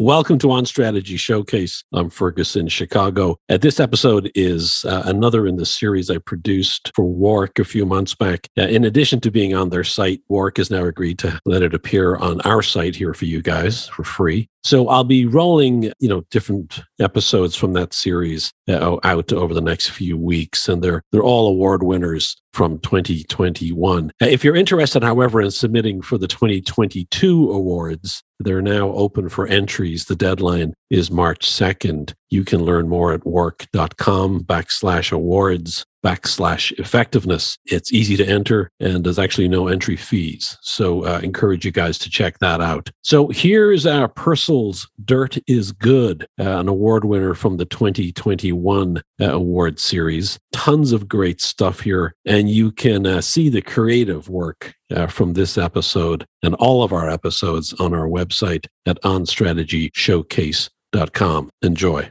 Welcome to On Strategy Showcase. I'm Fergus in Chicago. Uh, this episode is uh, another in the series I produced for WARC a few months back. Uh, in addition to being on their site, WARC has now agreed to let it appear on our site here for you guys for free. So I'll be rolling, you know, different episodes from that series uh, out over the next few weeks, and they're they're all award winners from 2021. Uh, if you're interested, however, in submitting for the 2022 awards, they're now open for entries. The deadline is March 2nd. You can learn more at warc.com backslash awards backslash effectiveness. It's easy to enter and there's actually no entry fees. So uh, encourage you guys to check that out. So here's our Persil's Dirt is Good, uh, an award winner from the 2021 uh, award series. Tons of great stuff here. And you can uh, see the creative work uh, from this episode and all of our episodes on our website at onstrategyshowcase.com. Enjoy.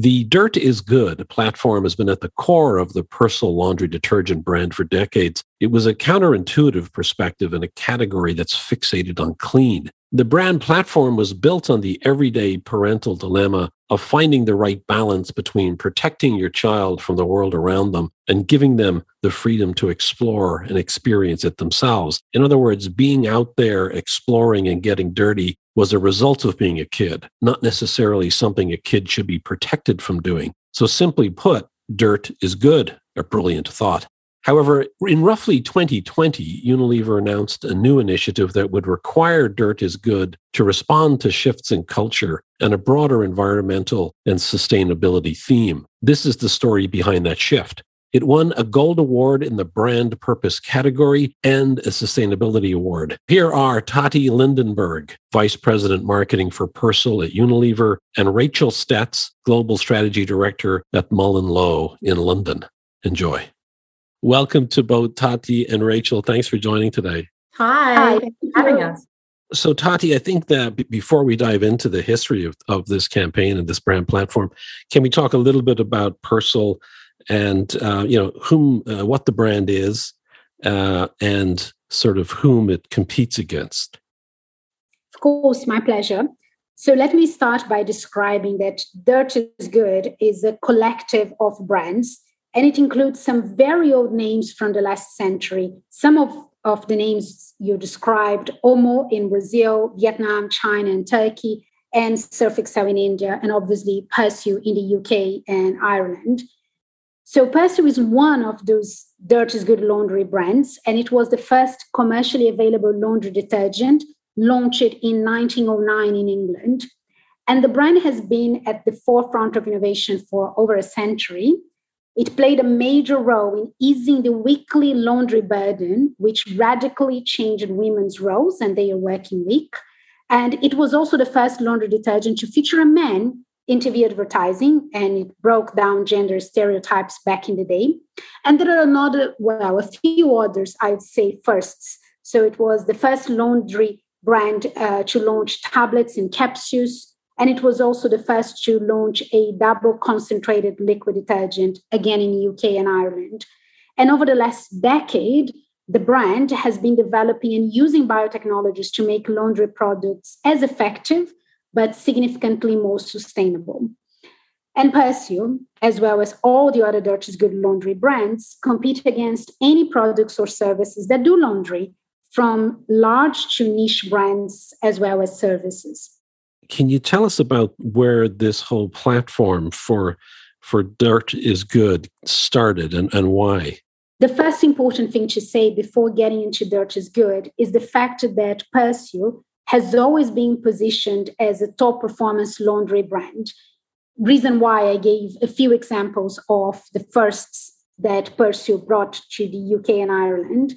The Dirt is Good platform has been at the core of the Persil laundry detergent brand for decades. It was a counterintuitive perspective in a category that's fixated on clean. The brand platform was built on the everyday parental dilemma of finding the right balance between protecting your child from the world around them and giving them the freedom to explore and experience it themselves. In other words, being out there exploring and getting dirty was a result of being a kid, not necessarily something a kid should be protected from doing. So, simply put, dirt is good, a brilliant thought. However, in roughly 2020, Unilever announced a new initiative that would require Dirt is Good to respond to shifts in culture and a broader environmental and sustainability theme. This is the story behind that shift. It won a gold award in the brand purpose category and a sustainability award. Here are Tati Lindenberg, Vice President Marketing for Persil at Unilever, and Rachel Stetz, Global Strategy Director at Mullen Lowe in London. Enjoy. Welcome to both Tati and Rachel. Thanks for joining today. Hi, Hi. thanks for having us. So, Tati, I think that b- before we dive into the history of, of this campaign and this brand platform, can we talk a little bit about Persil and uh, you know whom uh, what the brand is uh, and sort of whom it competes against of course my pleasure so let me start by describing that dirt is good is a collective of brands and it includes some very old names from the last century some of, of the names you described omo in brazil vietnam china and turkey and surf excel in india and obviously persil in the uk and ireland so Persil is one of those Dirt is Good laundry brands, and it was the first commercially available laundry detergent launched in 1909 in England. And the brand has been at the forefront of innovation for over a century. It played a major role in easing the weekly laundry burden, which radically changed women's roles and their working week. And it was also the first laundry detergent to feature a man in TV advertising and it broke down gender stereotypes back in the day. And there are another, well, a few others, I'd say, firsts. So it was the first laundry brand uh, to launch tablets and capsules. And it was also the first to launch a double concentrated liquid detergent, again in UK and Ireland. And over the last decade, the brand has been developing and using biotechnologies to make laundry products as effective but significantly more sustainable. And Persil, as well as all the other is Good laundry brands, compete against any products or services that do laundry, from large to niche brands as well as services. Can you tell us about where this whole platform for for Dirt is Good started and, and why? The first important thing to say before getting into Dirt is Good is the fact that Persil has always been positioned as a top performance laundry brand. Reason why I gave a few examples of the firsts that Persil brought to the UK and Ireland.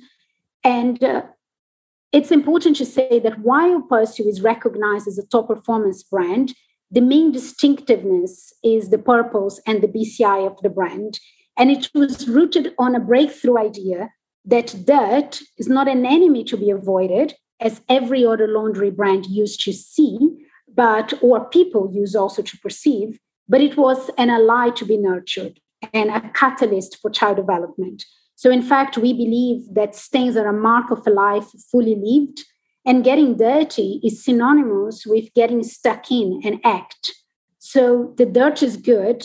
And uh, it's important to say that while Persil is recognized as a top performance brand, the main distinctiveness is the purpose and the BCI of the brand. And it was rooted on a breakthrough idea that dirt is not an enemy to be avoided, as every other laundry brand used to see, but or people use also to perceive, but it was an ally to be nurtured and a catalyst for child development. So, in fact, we believe that stains are a mark of a life fully lived And getting dirty is synonymous with getting stuck in and act. So the dirt is good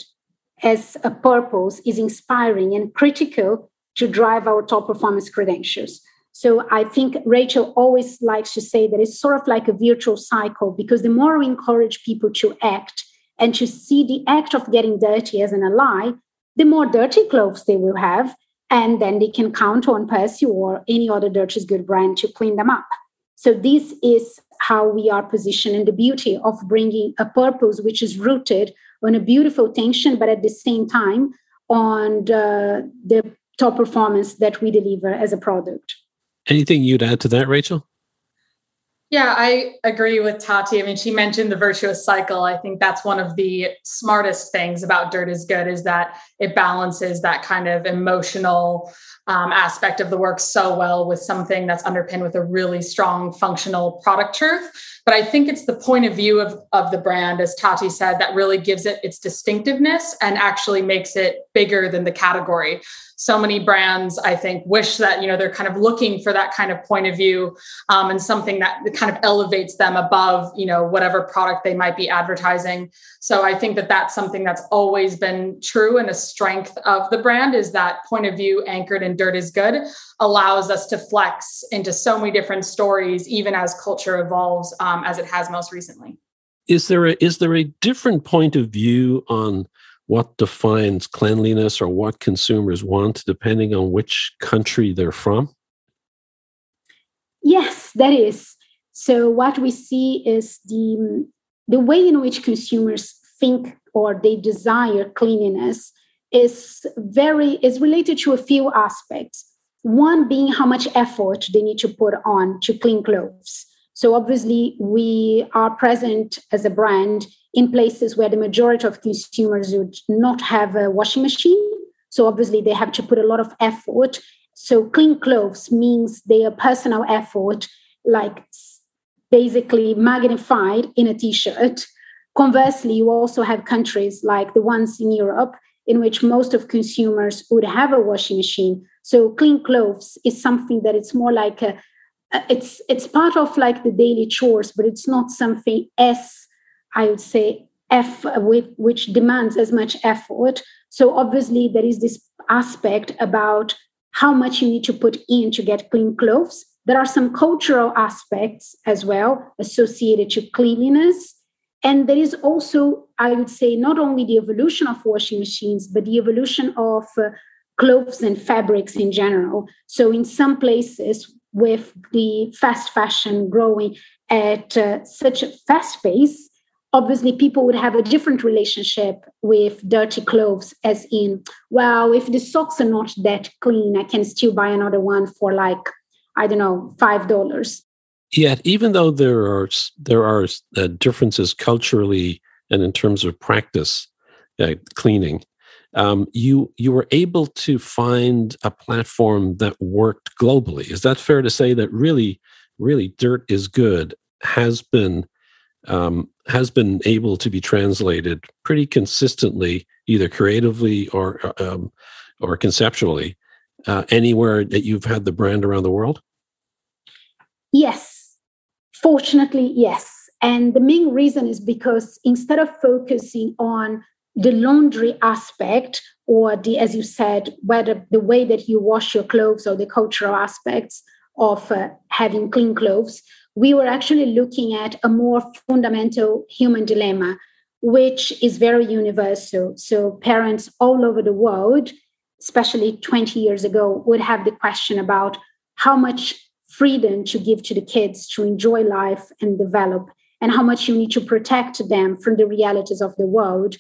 as a purpose is inspiring and critical to drive our top performance credentials. So I think Rachel always likes to say that it's sort of like a virtual cycle because the more we encourage people to act and to see the act of getting dirty as an ally, the more dirty clothes they will have. And then they can count on Persil or any other Dirt is Good brand to clean them up. So this is how we are positioned the beauty of bringing a purpose which is rooted on a beautiful tension, but at the same time on the, the top performance that we deliver as a product. Anything you'd add to that, Rachel? Yeah, I agree with Tati. I mean, she mentioned the virtuous cycle. I think that's one of the smartest things about Dirt is Good is that it balances that kind of emotional um, aspect of the work so well with something that's underpinned with a really strong functional product truth. But I think it's the point of view of, of the brand, as Tati said, that really gives it its distinctiveness and actually makes it bigger than the category. So many brands i think wish that you know they're kind of looking for that kind of point of view um, and something that kind of elevates them above you know whatever product they might be advertising. So i think that that's something that's always been true and a strength of the brand is that point of view anchored in dirt is good allows us to flex into so many different stories even as culture evolves um, as it has most recently is there a is there a different point of view on what defines cleanliness or what consumers want depending on which country they're from? Yes, that is. So what we see is the the way in which consumers think or they desire cleanliness is very is related to a few aspects. One being how much effort they need to put on to clean clothes. So obviously we are present as a brand in places where the majority of consumers would not have a washing machine. So obviously they have to put a lot of effort. So clean clothes means their personal effort, like basically magnified in a t-shirt. Conversely, you also have countries like the ones in Europe in which most of consumers would have a washing machine. So clean clothes is something that it's more like a it's it's part of like the daily chores, but it's not something as I would say, F, with, which demands as much effort. So obviously, there is this aspect about how much you need to put in to get clean clothes. There are some cultural aspects as well associated to cleanliness. And there is also, I would say, not only the evolution of washing machines, but the evolution of uh, clothes and fabrics in general. So, in some places, with the fast fashion growing at uh, such a fast pace, obviously people would have a different relationship with dirty clothes as in well if the socks are not that clean i can still buy another one for like i don't know five dollars yet even though there are there are uh, differences culturally and in terms of practice uh, cleaning um, you you were able to find a platform that worked globally is that fair to say that really really dirt is good has been um, has been able to be translated pretty consistently, either creatively or um, or conceptually, uh, anywhere that you've had the brand around the world. Yes, fortunately, yes. And the main reason is because instead of focusing on the laundry aspect or the, as you said, whether the way that you wash your clothes or the cultural aspects of uh, having clean clothes, we were actually looking at a more fundamental human dilemma, which is very universal. So, parents all over the world, especially 20 years ago, would have the question about how much freedom to give to the kids to enjoy life and develop, and how much you need to protect them from the realities of the world.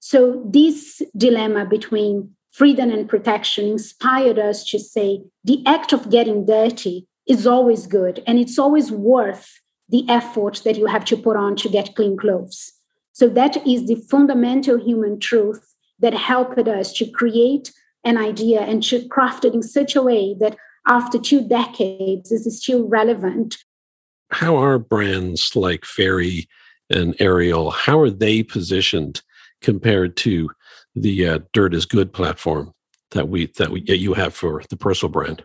So, this dilemma between freedom and protection inspired us to say the act of getting dirty is always good and it's always worth the effort that you have to put on to get clean clothes. So that is the fundamental human truth that helped us to create an idea and to craft it in such a way that after two decades this is still relevant. How are brands like Fairy and Ariel, how are they positioned compared to the uh, Dirt is Good platform that we that we, you have for the Persil brand?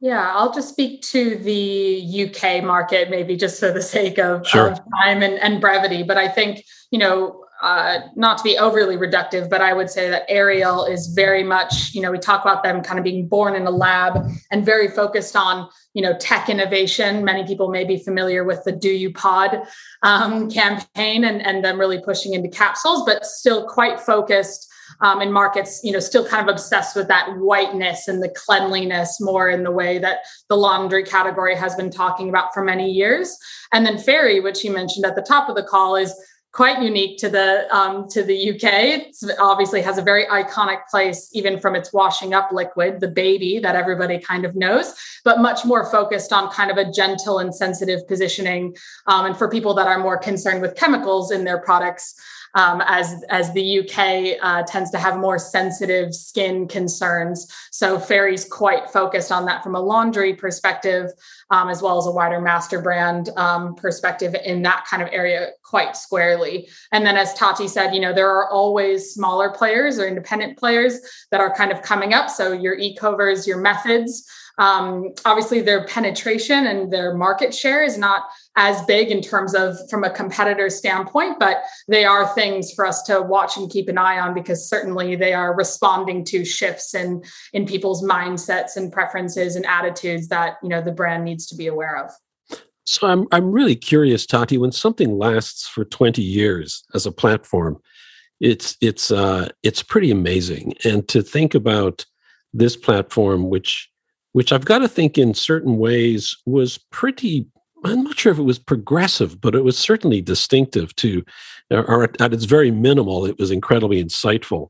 Yeah, I'll just speak to the UK market, maybe just for the sake of, sure. of time and, and brevity. But I think, you know, uh, not to be overly reductive, but I would say that Ariel is very much, you know, we talk about them kind of being born in a lab and very focused on, you know, tech innovation. Many people may be familiar with the Do You Pod um, campaign and, and them really pushing into capsules, but still quite focused um, in markets, you know, still kind of obsessed with that whiteness and the cleanliness more in the way that the laundry category has been talking about for many years. And then Fairy, which you mentioned at the top of the call, is quite unique to the um, to the UK. It obviously has a very iconic place, even from its washing up liquid, the baby that everybody kind of knows, but much more focused on kind of a gentle and sensitive positioning. Um, and for people that are more concerned with chemicals in their products, um, as as the UK uh, tends to have more sensitive skin concerns. So Fairy's quite focused on that from a laundry perspective, um, as well as a wider master brand um, perspective in that kind of area quite squarely. And then, as Tati said, you know there are always smaller players or independent players that are kind of coming up. So your Ecovers, your methods. Um, obviously, their penetration and their market share is not as big in terms of from a competitor standpoint, but they are things for us to watch and keep an eye on because certainly they are responding to shifts in in people's mindsets and preferences and attitudes that you know the brand needs to be aware of. So I'm I'm really curious, Tati, when something lasts for 20 years as a platform, it's it's uh it's pretty amazing. And to think about this platform, which which I've got to think in certain ways was pretty, I'm not sure if it was progressive, but it was certainly distinctive to, or at its very minimal, it was incredibly insightful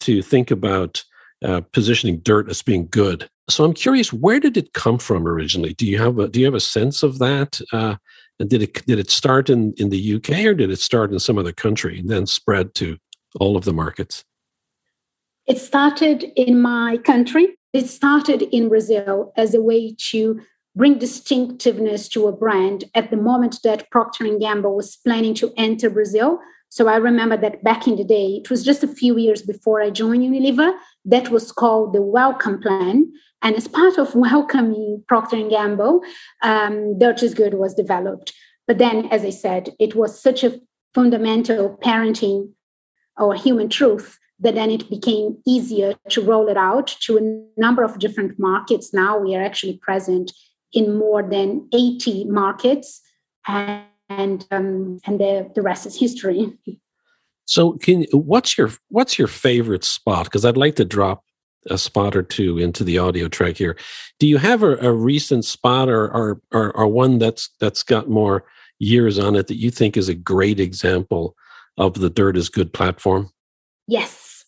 to think about uh, positioning dirt as being good. So I'm curious, where did it come from originally? Do you have a, do you have a sense of that? Uh, and did it did it start in in the UK or did it start in some other country and then spread to all of the markets? It started in my country it started in Brazil as a way to bring distinctiveness to a brand at the moment that Procter & Gamble was planning to enter Brazil. So I remember that back in the day, it was just a few years before I joined Unilever, that was called the Welcome Plan. And as part of welcoming Procter & Gamble, um, is Good was developed. But then, as I said, it was such a fundamental parenting or human truth that then it became easier to roll it out to a number of different markets. Now we are actually present in more than 80 markets, and and, um, and the, the rest is history. So, can what's your what's your favorite spot? Because I'd like to drop a spot or two into the audio track here. Do you have a, a recent spot or, or or or one that's that's got more years on it that you think is a great example of the Dirt is Good platform? Yes,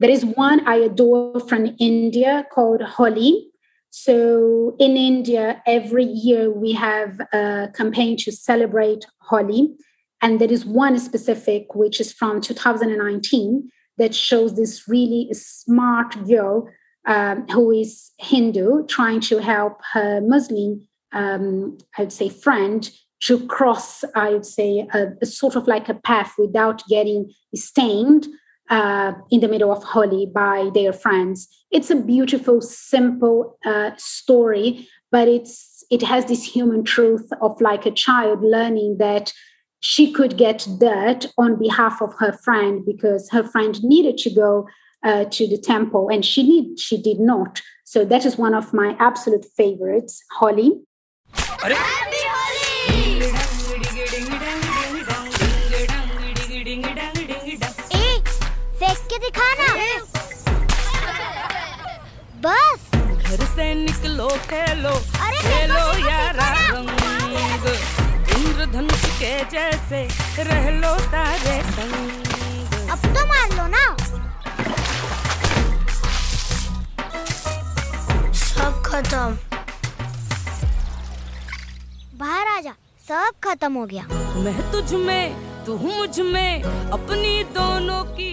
there is one I adore from India called Holi. So in India, every year we have a campaign to celebrate Holi. And there is one specific, which is from 2019, that shows this really smart girl um, who is Hindu trying to help her Muslim, um, I would say, friend to cross, I would say, a, a sort of like a path without getting stained uh, in the middle of Holi by their friends. It's a beautiful, simple uh, story, but it's it has this human truth of like a child learning that she could get dirt on behalf of her friend because her friend needed to go uh, to the temple and she need she did not. So that is one of my absolute favorites, Holi. बस। घर से निकलो खेलो अरे खेलो यारा रंग। इंद्रधनुष के जैसे रह लो सारे संग। अब तो मार लो ना। सब खत्म। बाहर आ जा सब खत्म हो गया। मैं तुझ में तू मुझमें अपनी दोनों की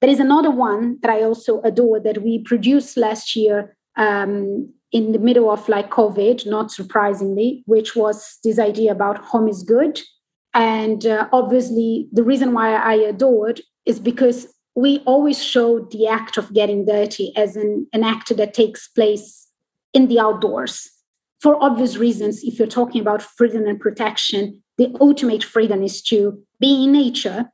There is another one that I also adore that we produced last year um, in the middle of like COVID, not surprisingly, which was this idea about home is good. And uh, obviously, the reason why I adored is because we always show the act of getting dirty as an, an act that takes place in the outdoors. For obvious reasons, if you're talking about freedom and protection, the ultimate freedom is to be in nature.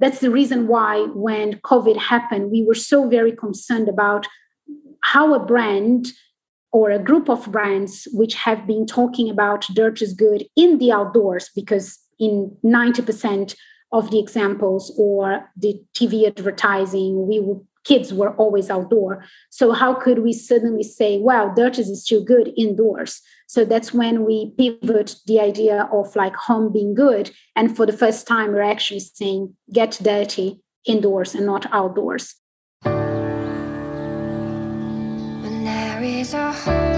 That's the reason why, when COVID happened, we were so very concerned about how a brand or a group of brands which have been talking about dirt is good in the outdoors, because in 90% of the examples or the TV advertising, we would kids were always outdoor. So how could we suddenly say, wow, dirt is still good indoors? So that's when we pivot the idea of like home being good. And for the first time, we're actually saying get dirty indoors and not outdoors. When there is a and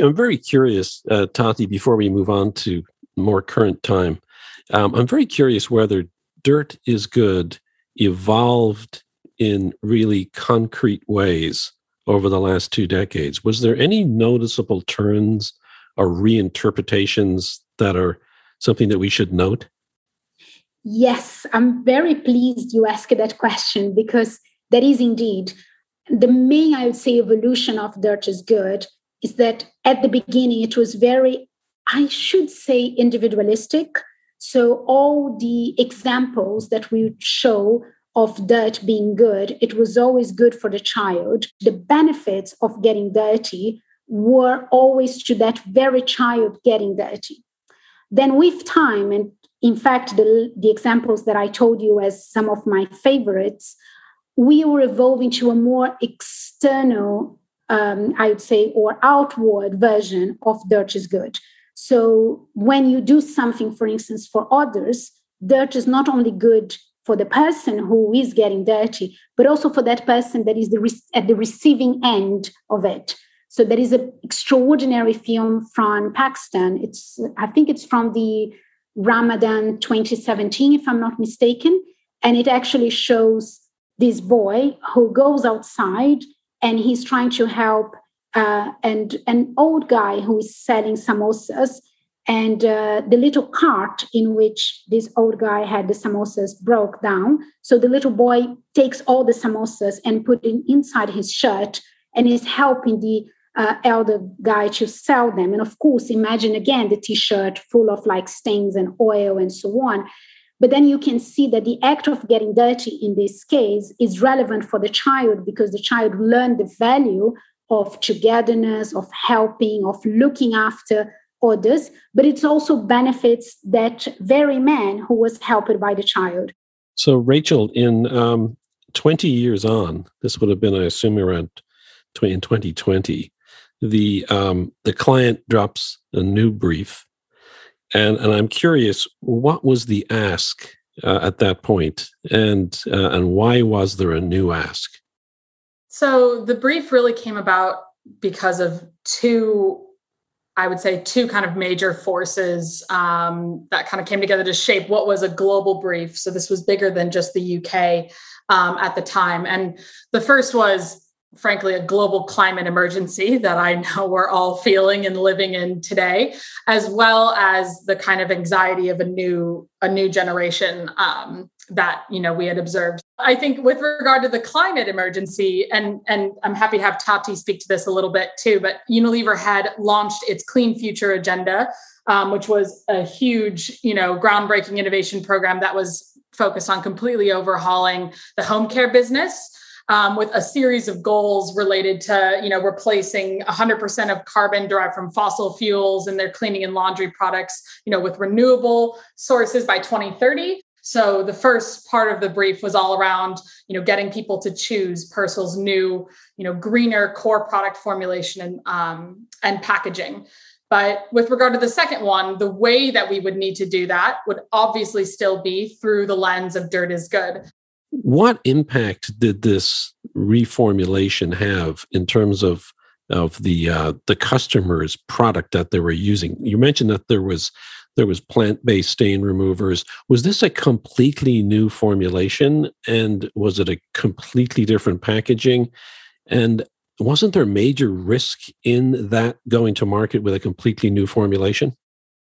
I'm very curious, uh, Tati, before we move on to more current time. Um, I'm very curious whether Dirt is Good evolved in really concrete ways over the last two decades. Was there any noticeable turns or reinterpretations that are something that we should note? Yes, I'm very pleased you asked that question because that is indeed the main, I would say, evolution of Dirt is Good is that at the beginning it was very, I should say, individualistic. So all the examples that we show of dirt being good, it was always good for the child. The benefits of getting dirty were always to that very child getting dirty. Then, with time, and in fact, the, the examples that I told you as some of my favorites, we were evolving to a more external um, I would say, or outward version of dirt is good. So when you do something, for instance, for others, dirt is not only good for the person who is getting dirty, but also for that person that is the re- at the receiving end of it. So there is an extraordinary film from Pakistan. It's I think it's from the Ramadan 2017, if I'm not mistaken, and it actually shows this boy who goes outside and he's trying to help uh, and an old guy who is selling samosas. And uh, the little cart in which this old guy had the samosas broke down. So the little boy takes all the samosas and put it inside his shirt and is helping the uh, elder guy to sell them. And of course imagine again the t-shirt full of like stains and oil and so on but then you can see that the act of getting dirty in this case is relevant for the child because the child learned the value of togetherness, of helping, of looking after others, but it also benefits that very man who was helped by the child. So, Rachel, in um, 20 years on, this would have been, I assume, around in 2020, the um, the client drops a new brief and and I'm curious, what was the ask uh, at that point, and uh, and why was there a new ask? So the brief really came about because of two, I would say, two kind of major forces um, that kind of came together to shape what was a global brief. So this was bigger than just the UK um, at the time, and the first was frankly a global climate emergency that I know we're all feeling and living in today, as well as the kind of anxiety of a new a new generation um, that you know we had observed. I think with regard to the climate emergency, and and I'm happy to have Tati speak to this a little bit too. But Unilever had launched its Clean Future Agenda, um, which was a huge you know groundbreaking innovation program that was focused on completely overhauling the home care business um, with a series of goals related to you know replacing 100% of carbon derived from fossil fuels in their cleaning and laundry products you know with renewable sources by 2030 so the first part of the brief was all around you know getting people to choose Persil's new you know greener core product formulation and um, and packaging but with regard to the second one, the way that we would need to do that would obviously still be through the lens of dirt is good. What impact did this reformulation have in terms of of the uh, the customer's product that they were using? You mentioned that there was there was plant based stain removers. Was this a completely new formulation, and was it a completely different packaging? And wasn't there major risk in that going to market with a completely new formulation?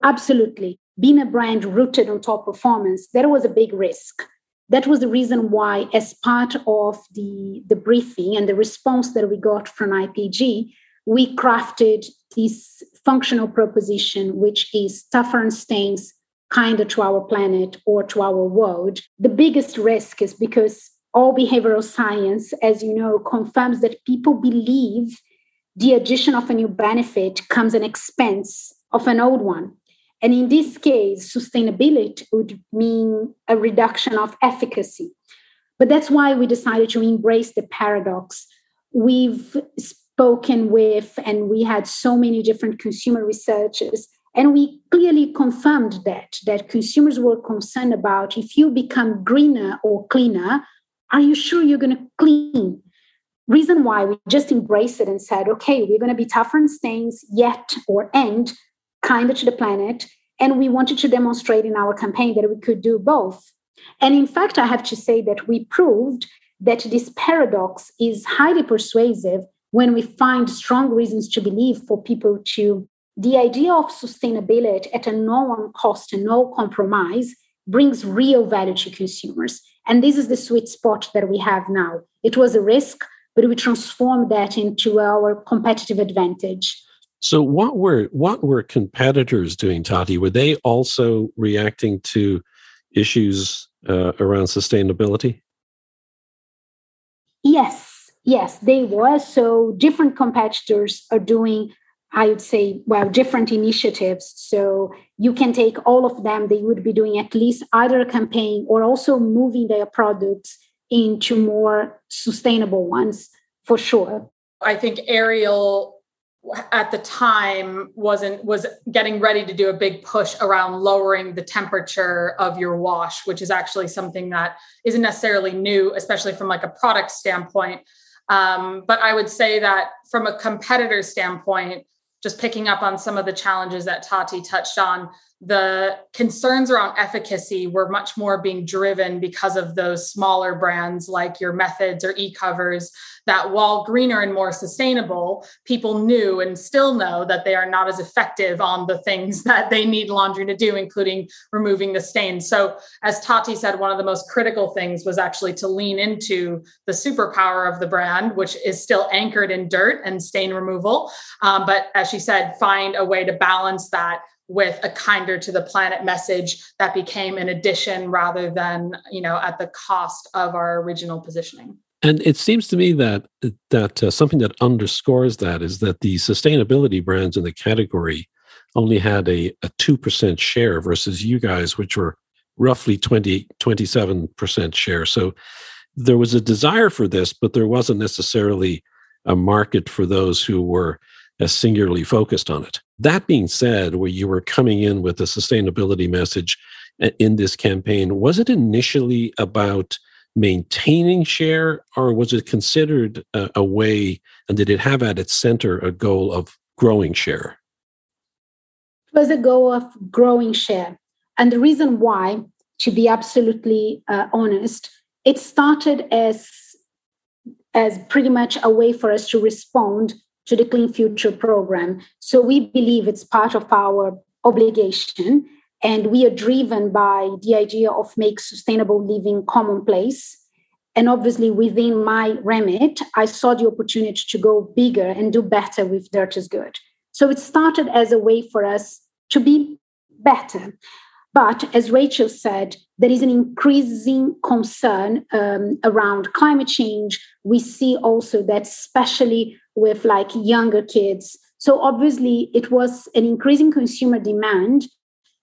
Absolutely. Being a brand rooted on top performance, that was a big risk. That was the reason why, as part of the, the briefing and the response that we got from IPG, we crafted this functional proposition, which is tougher on stains, kinder to our planet or to our world. The biggest risk is because all behavioral science, as you know, confirms that people believe the addition of a new benefit comes at expense of an old one. And in this case, sustainability would mean a reduction of efficacy. But that's why we decided to embrace the paradox. We've spoken with, and we had so many different consumer researchers, and we clearly confirmed that that consumers were concerned about if you become greener or cleaner, are you sure you're going to clean? Reason why we just embraced it and said, okay, we're going to be tougher on stains, yet or end, kinder to the planet. And we wanted to demonstrate in our campaign that we could do both. And in fact, I have to say that we proved that this paradox is highly persuasive when we find strong reasons to believe for people to the idea of sustainability at a no one cost and no compromise brings real value to consumers and this is the sweet spot that we have now. It was a risk, but we transformed that into our competitive advantage. So what were what were competitors doing, Tati? Were they also reacting to issues uh, around sustainability? Yes, yes, they were. So different competitors are doing I would say, well, different initiatives. So you can take all of them. They would be doing at least either a campaign or also moving their products into more sustainable ones for sure. I think Ariel at the time wasn't was getting ready to do a big push around lowering the temperature of your wash which is actually something that isn't necessarily new especially from like a product standpoint. Um, but i would say that from a competitor standpoint just picking up on some of the challenges that Tati touched on, the concerns around efficacy were much more being driven because of those smaller brands like your methods or Ecovers that while greener and more sustainable people knew and still know that they are not as effective on the things that they need laundry to do including removing the stains so as tati said one of the most critical things was actually to lean into the superpower of the brand which is still anchored in dirt and stain removal. Um, but as she said find a way to balance that with a kinder to the planet message that became an addition rather than you know at the cost of our original positioning and it seems to me that that uh, something that underscores that is that the sustainability brands in the category only had a, a 2% share versus you guys which were roughly 20 27% share so there was a desire for this but there wasn't necessarily a market for those who were as singularly focused on it. That being said, where you were coming in with a sustainability message uh, in this campaign, was it initially about maintaining share or was it considered a, a way and did it have at its center a goal of growing share? It was a goal of growing share. And the reason why, to be absolutely uh, honest, it started as as pretty much a way for us to respond to the Clean Future program. So we believe it's part of our obligation, and we are driven by the idea of make sustainable living commonplace. And obviously, within my remit, I saw the opportunity to go bigger and do better with Dirt is Good. So it started as a way for us to be better. But as Rachel said, there is an increasing concern um, around climate change. We see also that, especially with like younger kids. So obviously, it was an increasing consumer demand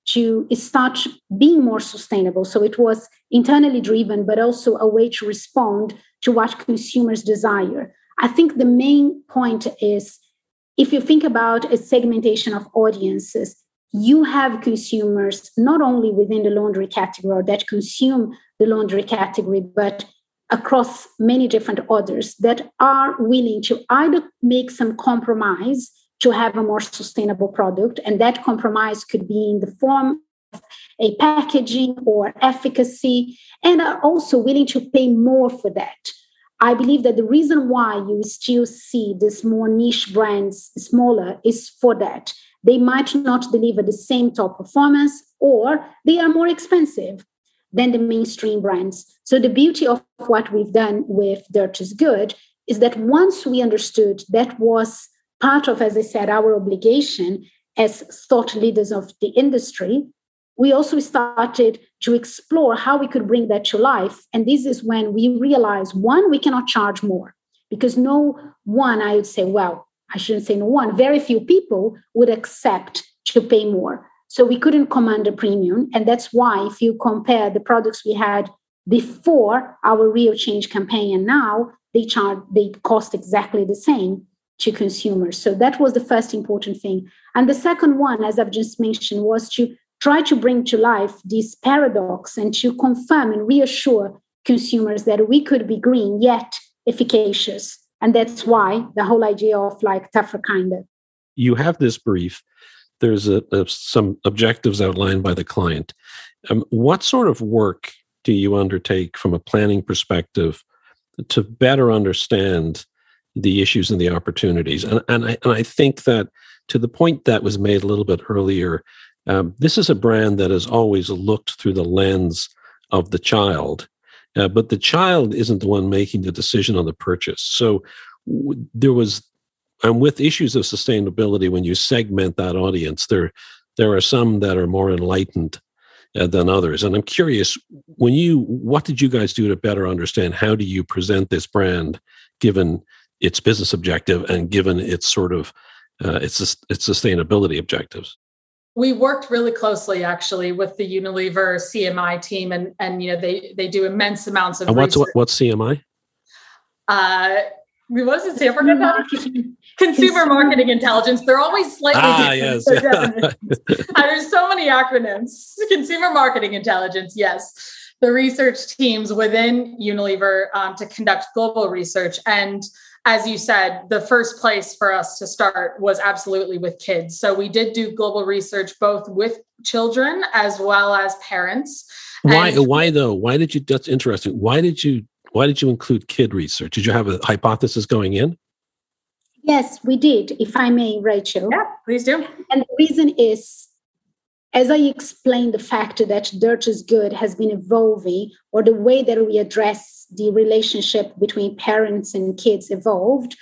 to start being more sustainable. So it was internally driven, but also a way to respond to what consumers desire. I think the main point is if you think about a segmentation of audiences, you have consumers not only within the laundry category that consume the laundry category, but across many different others that are willing to either make some compromise to have a more sustainable product. And that compromise could be in the form of a packaging or efficacy, and are also willing to pay more for that. I believe that the reason why you still see these more niche brands smaller is for that. They might not deliver the same top performance or they are more expensive than the mainstream brands. So the beauty of what we've done with Dirt is Good is that once we understood that was part of, as I said, our obligation as thought leaders of the industry, we also started to explore how we could bring that to life. And this is when we realized one, we cannot charge more because no one, I would say, well, I shouldn't say no one, very few people would accept to pay more. So we couldn't command a premium. And that's why, if you compare the products we had before our real change campaign and now, they charge, they cost exactly the same to consumers. So that was the first important thing. And the second one, as I've just mentioned, was to try to bring to life this paradox and to confirm and reassure consumers that we could be green yet efficacious. And that's why the whole idea of like tougher kinder. You have this brief. There's a, a, some objectives outlined by the client. Um, what sort of work do you undertake from a planning perspective to better understand the issues and the opportunities? And, and, I, and I think that to the point that was made a little bit earlier, um, this is a brand that has always looked through the lens of the child, uh, but the child isn't the one making the decision on the purchase. So w- there was, and with issues of sustainability, when you segment that audience, there there are some that are more enlightened uh, than others. And I'm curious, when you, what did you guys do to better understand how do you present this brand, given its business objective and given its sort of uh, its its sustainability objectives? we worked really closely actually with the Unilever CMI team, and and you know they they do immense amounts of. And what's research. what's CMI? Uh, what was it? Consumer marketing, consumer marketing intelligence. They're always slightly ah, yes. There's so many acronyms. Consumer marketing intelligence. Yes, the research teams within Unilever um, to conduct global research and as you said, the first place for us to start was absolutely with kids. So we did do global research both with children as well as parents. Why? And why though? Why did you? That's interesting. Why did you? Why did you include kid research? Did you have a hypothesis going in? Yes, we did. If I may, Rachel. Yeah, please do. And the reason is as I explained, the fact that dirt is good has been evolving, or the way that we address the relationship between parents and kids evolved,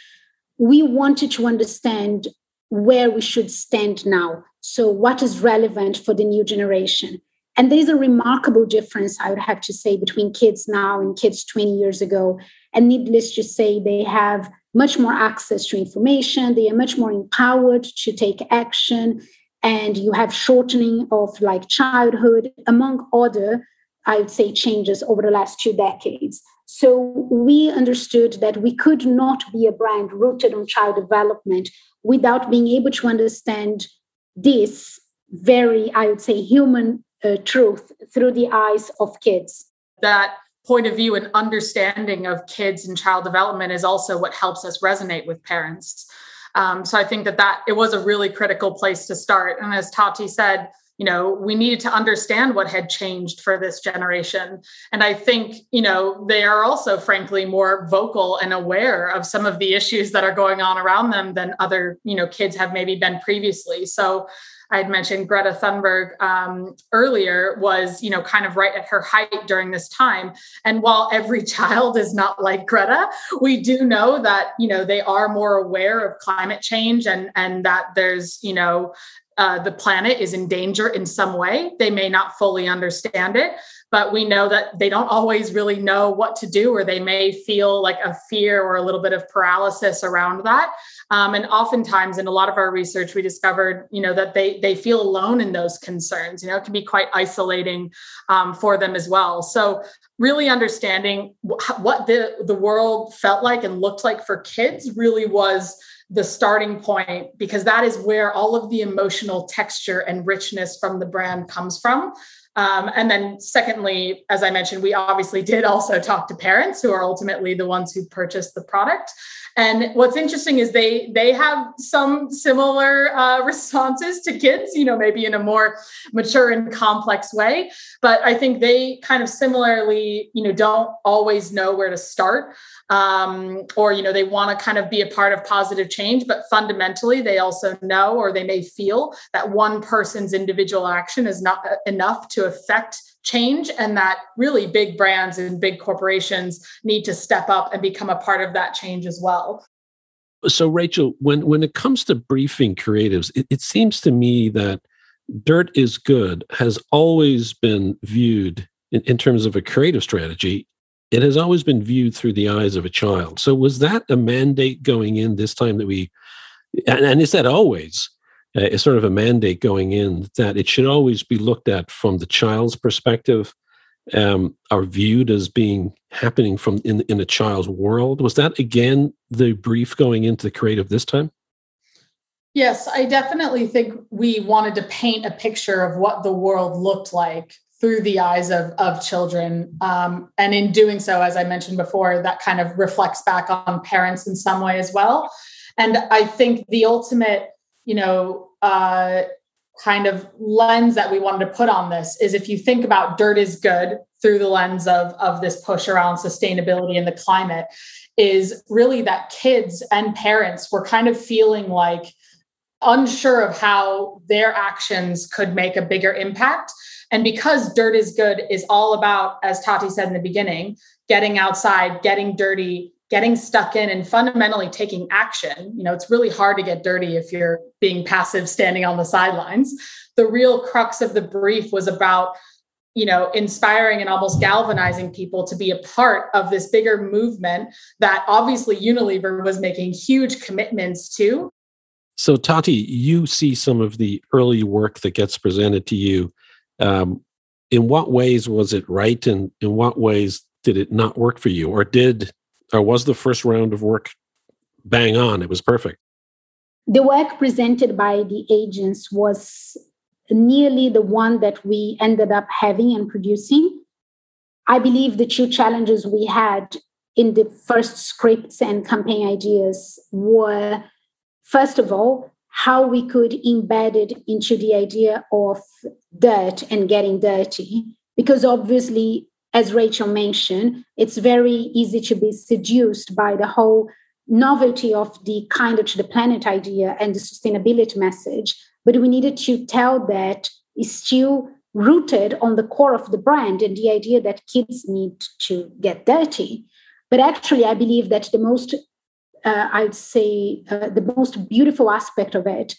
we wanted to understand where we should stand now. So, what is relevant for the new generation? And there's a remarkable difference, I would have to say, between kids now and kids 20 years ago. And needless to say, they have much more access to information, they are much more empowered to take action. And you have shortening of like childhood among other i would say changes over the last two decades. So we understood that we could not be a brand rooted on child development without being able to understand this very i would say human uh, truth through the eyes of kids. That point of view and understanding of kids and child development is also what helps us resonate with parents um, so I think that that it was a really critical place to start. And as Tati said, you know, we needed to understand what had changed for this generation. And I think, you know, they are also, frankly, more vocal and aware of some of the issues that are going on around them than other, you know, kids have maybe been previously. So I had mentioned Greta Thunberg um, earlier was, you know, kind of right at her height during this time. And while every child is not like Greta, we do know that, you know, they are more aware of climate change and and that there's, you know, uh, the planet is in danger in some way. They may not fully understand it, but we know that they don't always really know what to do, or they may feel like a fear or a little bit of paralysis around that. Um, and oftentimes, in a lot of our research, we discovered, you know, that they they feel alone in those concerns. You know, it can be quite isolating um, for them as well. So, really understanding what the the world felt like and looked like for kids really was the starting point because that is where all of the emotional texture and richness from the brand comes from Um, and then, secondly, as I mentioned, we obviously did also talk to parents who are ultimately the ones who purchased the product. And what's interesting is they they have some similar uh, responses to kids, you know, maybe in a more mature and complex way. But I think they kind of similarly, you know, don't always know where to start, um, or you know, they want to kind of be a part of positive change, but fundamentally, they also know or they may feel that one person's individual action is not enough to affect change and that really big brands and big corporations need to step up and become a part of that change as well. So rachel when when it comes to briefing creatives it, it seems to me that dirt is good has always been viewed in, in terms of a creative strategy it has always been viewed through the eyes of a child. So was that a mandate going in this time that we and, and is that always uh, sort of a mandate going in that it should always be looked at from the child's perspective um, are viewed as being happening from in in a child's world? Was that again the brief going into the creative this time? Yes i definitely think we wanted to paint a picture of what the world looked like through the eyes of, of children um, and in doing so as i mentioned before that kind of reflects back on parents in some way as well and i think the ultimate you know, uh, kind of lens that we wanted to put on this is if you think about dirt is good through the lens of, of this push around sustainability and the climate, is really that kids and parents were kind of feeling like unsure of how their actions could make a bigger impact. And because dirt is good is all about, as Tati said in the beginning, getting outside, getting dirty, getting stuck in and fundamentally taking action. You know, it's really hard to get dirty if you're being passive, standing on the sidelines. The real crux of the brief was about you know inspiring and almost galvanizing people to be a part of this bigger movement that obviously unilever was making huge commitments to so tati you see some of the early work that gets presented to you um, in what ways was it right and in what ways did it not work for you or did or was the first round of work bang on? It was perfect. The work presented by the agents was nearly the one that we ended up having and producing. I believe the two challenges we had in the first scripts and campaign ideas were, first of all, how we could embed it into the idea of dirt and getting dirty. Because obviously, as Rachel mentioned, it's very easy to be seduced by the whole novelty of the kinder to the planet idea and the sustainability message. But we needed to tell that is still rooted on the core of the brand and the idea that kids need to get dirty. But actually, I believe that the most, uh, I'd say, uh, the most beautiful aspect of it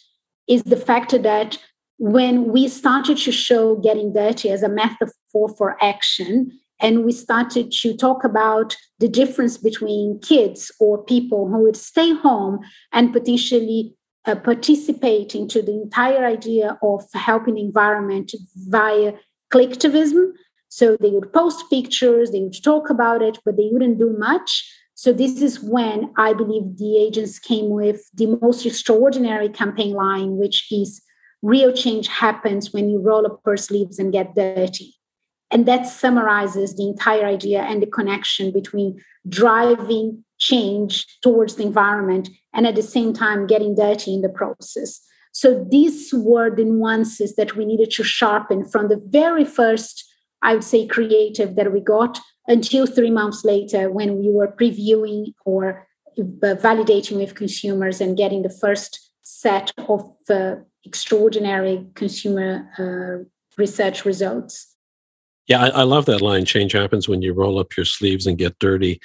is the fact that when we started to show getting dirty as a metaphor for action, and we started to talk about the difference between kids or people who would stay home and potentially uh, participate into the entire idea of helping the environment via collectivism. So they would post pictures, they would talk about it, but they wouldn't do much. So this is when I believe the agents came with the most extraordinary campaign line, which is real change happens when you roll up your sleeves and get dirty. And that summarizes the entire idea and the connection between driving change towards the environment and at the same time getting dirty in the process. So these were the nuances that we needed to sharpen from the very first, I would say, creative that we got until three months later when we were previewing or validating with consumers and getting the first set of uh, extraordinary consumer uh, research results. Yeah, I, I, love that line. Change happens when you roll up your sleeves and get dirty.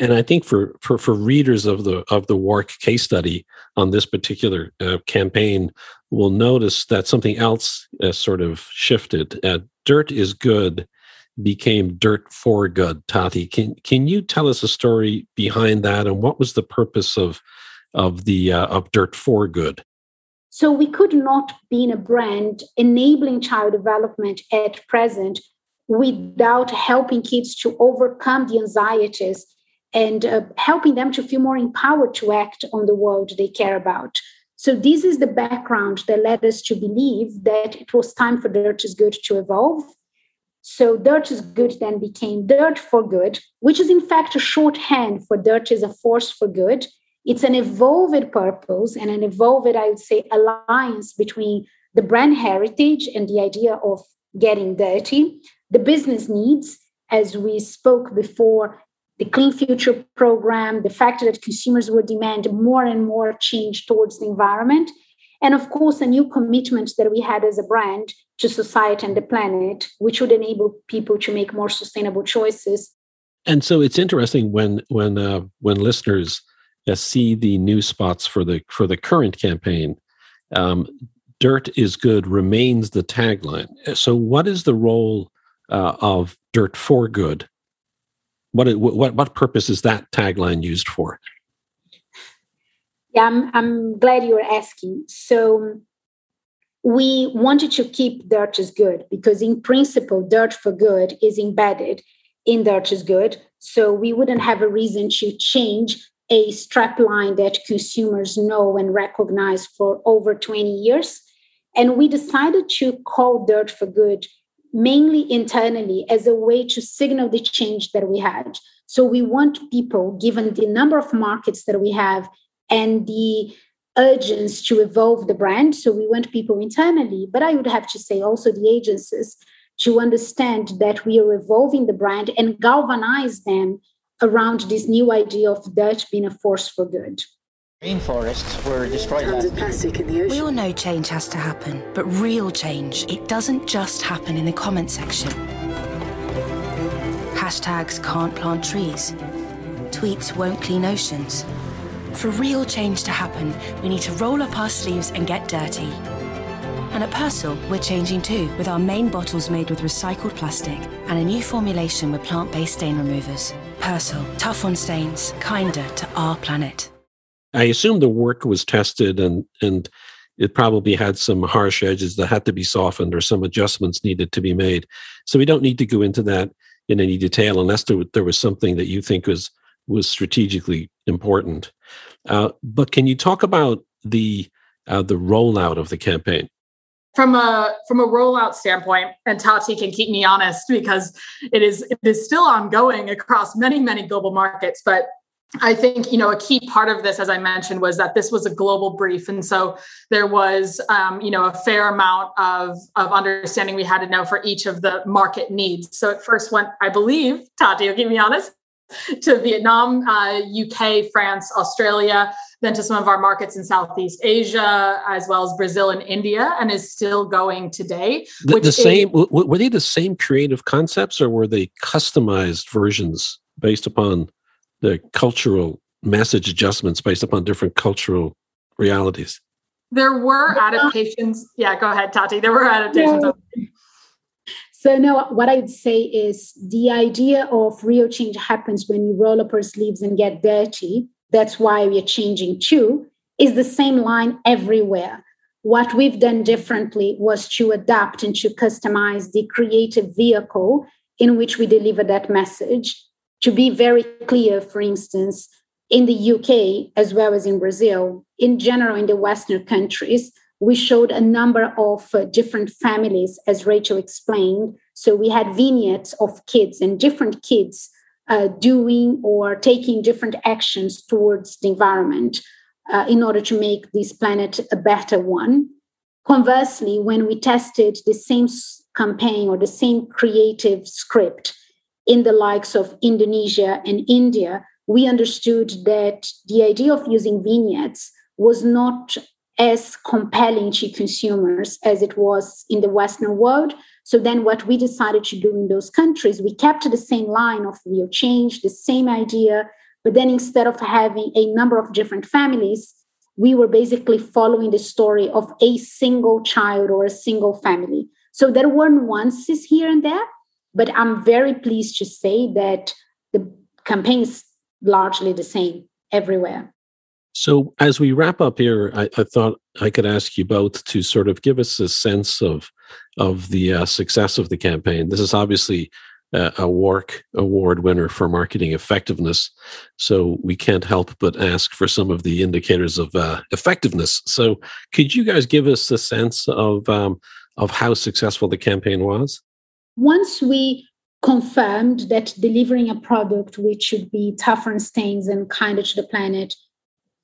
And I think for for, for readers of the of the WARC case study on this particular uh, campaign, will notice that something else uh, sort of shifted. Uh, dirt is good became dirt for good. Tati, can can you tell us a story behind that, and what was the purpose of of the uh, of dirt for good? So we could not be in a brand enabling child development at present without helping kids to overcome the anxieties and uh, helping them to feel more empowered to act on the world they care about. So, this is the background that led us to believe that it was time for Dirt is Good to evolve. So dirt is good then became dirt for good, which is in fact a shorthand for dirt is a force for good. It's an evolved purpose and an evolved, I would say, alliance between the brand heritage and the idea of getting dirty, the business needs, as we spoke before, the Clean Future program, the fact that consumers would demand more and more change towards the environment, and of course, a new commitment that we had as a brand to society and the planet, which would enable people to make more sustainable choices. And so it's interesting when when uh, when listeners uh, see the new spots for the for the current campaign. Um, dirt is good remains the tagline. So, what is the role uh, of dirt for good? What, what what purpose is that tagline used for? Yeah, I'm, I'm glad you're asking. So we wanted to keep dirt is good because in principle, dirt for good is embedded in dirt is good. So we wouldn't have a reason to change a strap line that consumers know and recognize for over 20 years. And we decided to call dirt for good mainly internally as a way to signal the change that we had. So we want people, given the number of markets that we have and the urgency to evolve the brand. So we want people internally, but I would have to say also the agencies to understand that we are evolving the brand and galvanize them around this new idea of Dutch being a force for good. Rainforests were destroyed last plastic in the ocean. We all know change has to happen, but real change, it doesn't just happen in the comment section. Hashtags can't plant trees. Tweets won't clean oceans. For real change to happen, we need to roll up our sleeves and get dirty. And at Persil, we're changing too, with our main bottles made with recycled plastic and a new formulation with plant based stain removers. Persil, tough on stains, kinder to our planet. I assume the work was tested and, and it probably had some harsh edges that had to be softened or some adjustments needed to be made. So we don't need to go into that in any detail unless there, there was something that you think was was strategically important. Uh, but can you talk about the uh, the rollout of the campaign? From a from a rollout standpoint, and Tati can keep me honest because it is it is still ongoing across many many global markets. But I think you know a key part of this, as I mentioned, was that this was a global brief, and so there was um, you know a fair amount of of understanding we had to know for each of the market needs. So it first went, I believe, Tati, you'll keep me honest, to Vietnam, uh, UK, France, Australia, then to some of our markets in Southeast Asia, as well as Brazil and India, and is still going today. The, the same is, were they the same creative concepts, or were they customized versions based upon the cultural message adjustments based upon different cultural realities? There were adaptations. Yeah, go ahead, Tati. There were adaptations. Yeah. So no, what I would say is the idea of real change happens when you roll up our sleeves and get dirty. That's why we are changing too. Is the same line everywhere. What we've done differently was to adapt and to customize the creative vehicle in which we deliver that message. To be very clear, for instance, in the UK as well as in Brazil, in general, in the Western countries, we showed a number of uh, different families, as Rachel explained. So we had vignettes of kids and different kids uh, doing or taking different actions towards the environment uh, in order to make this planet a better one. Conversely, when we tested the same campaign or the same creative script in the likes of Indonesia and India, we understood that the idea of using vignettes was not as compelling to consumers as it was in the Western world. So then what we decided to do in those countries, we kept the same line of real change, the same idea, but then instead of having a number of different families, we were basically following the story of a single child or a single family. So there were nuances here and there, but I'm very pleased to say that the campaign is largely the same everywhere. So, as we wrap up here, I, I, thought I could ask you both to sort of give us a sense of of the uh, success of the campaign. This is obviously uh, a WARC award winner for marketing effectiveness, so we can't help but ask for some of the indicators of uh, effectiveness. So, could you guys give us a sense of um, of how successful the campaign was? once we confirmed that delivering a product which should be tougher on stains and kinder to the planet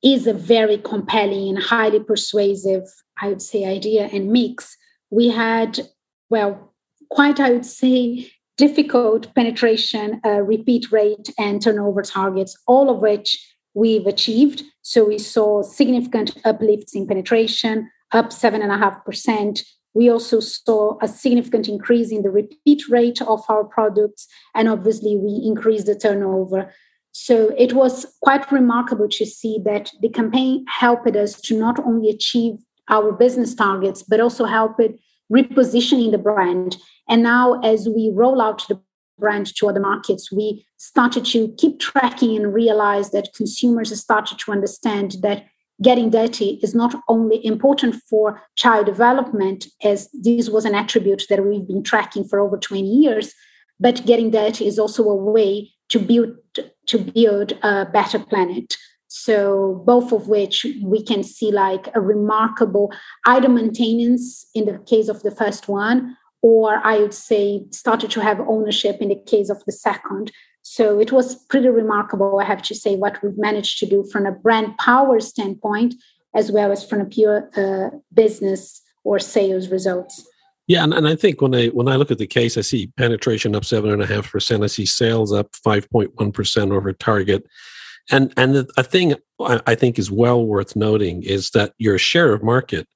is a very compelling and highly persuasive, I would say, idea and mix. We had, well, quite, I would say, difficult penetration, uh, repeat rate, and turnover targets, all of which we've achieved. So we saw significant uplifts in penetration, up 7.5%. We also saw a significant increase in the repeat rate of our products, and obviously, we increased the turnover. So it was quite remarkable to see that the campaign helped us to not only achieve our business targets, but also helped repositioning the brand. And now, as we roll out the brand to other markets, we started to keep tracking and realize that consumers started to understand that getting dirty is not only important for child development, as this was an attribute that we've been tracking for over 20 years, but getting dirty is also a way to build to build a better planet. So both of which we can see like a remarkable either maintenance in the case of the first one, or I would say started to have ownership in the case of the second. So it was pretty remarkable, I have to say, what we've managed to do from a brand power standpoint, as well as from a pure uh, business or sales results. Yeah, and, and I think when I when I look at the case, I see penetration up seven and a half percent. I see sales up five point one percent over target, and and the, a thing I think is well worth noting is that your share of market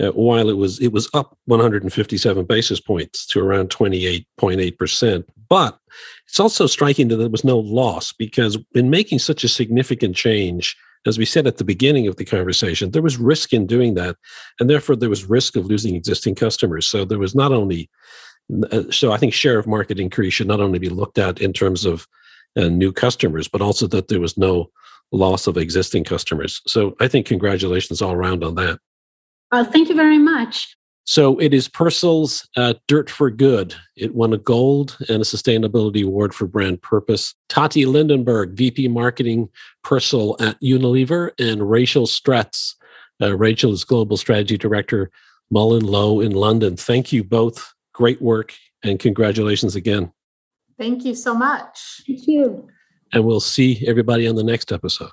uh, while it was it was up 157 basis points to around 28.8%. But it's also striking that there was no loss because in making such a significant change, as we said at the beginning of the conversation, there was risk in doing that, and therefore there was risk of losing existing customers. So there was not only uh, so I think share of market increase should not only be looked at in terms of uh, new customers, but also that there was no loss of existing customers. So I think congratulations all around on that. Well, thank you very much. So it is Persil's uh, Dirt for Good. It won a gold and a sustainability award for brand purpose. Tati Lindenberg, VP Marketing Purcell at Unilever, and Rachel Stretz. Uh, Rachel is Global Strategy Director, Mullen Lowe in London. Thank you both. Great work and congratulations again. Thank you so much. Thank you. And we'll see everybody on the next episode.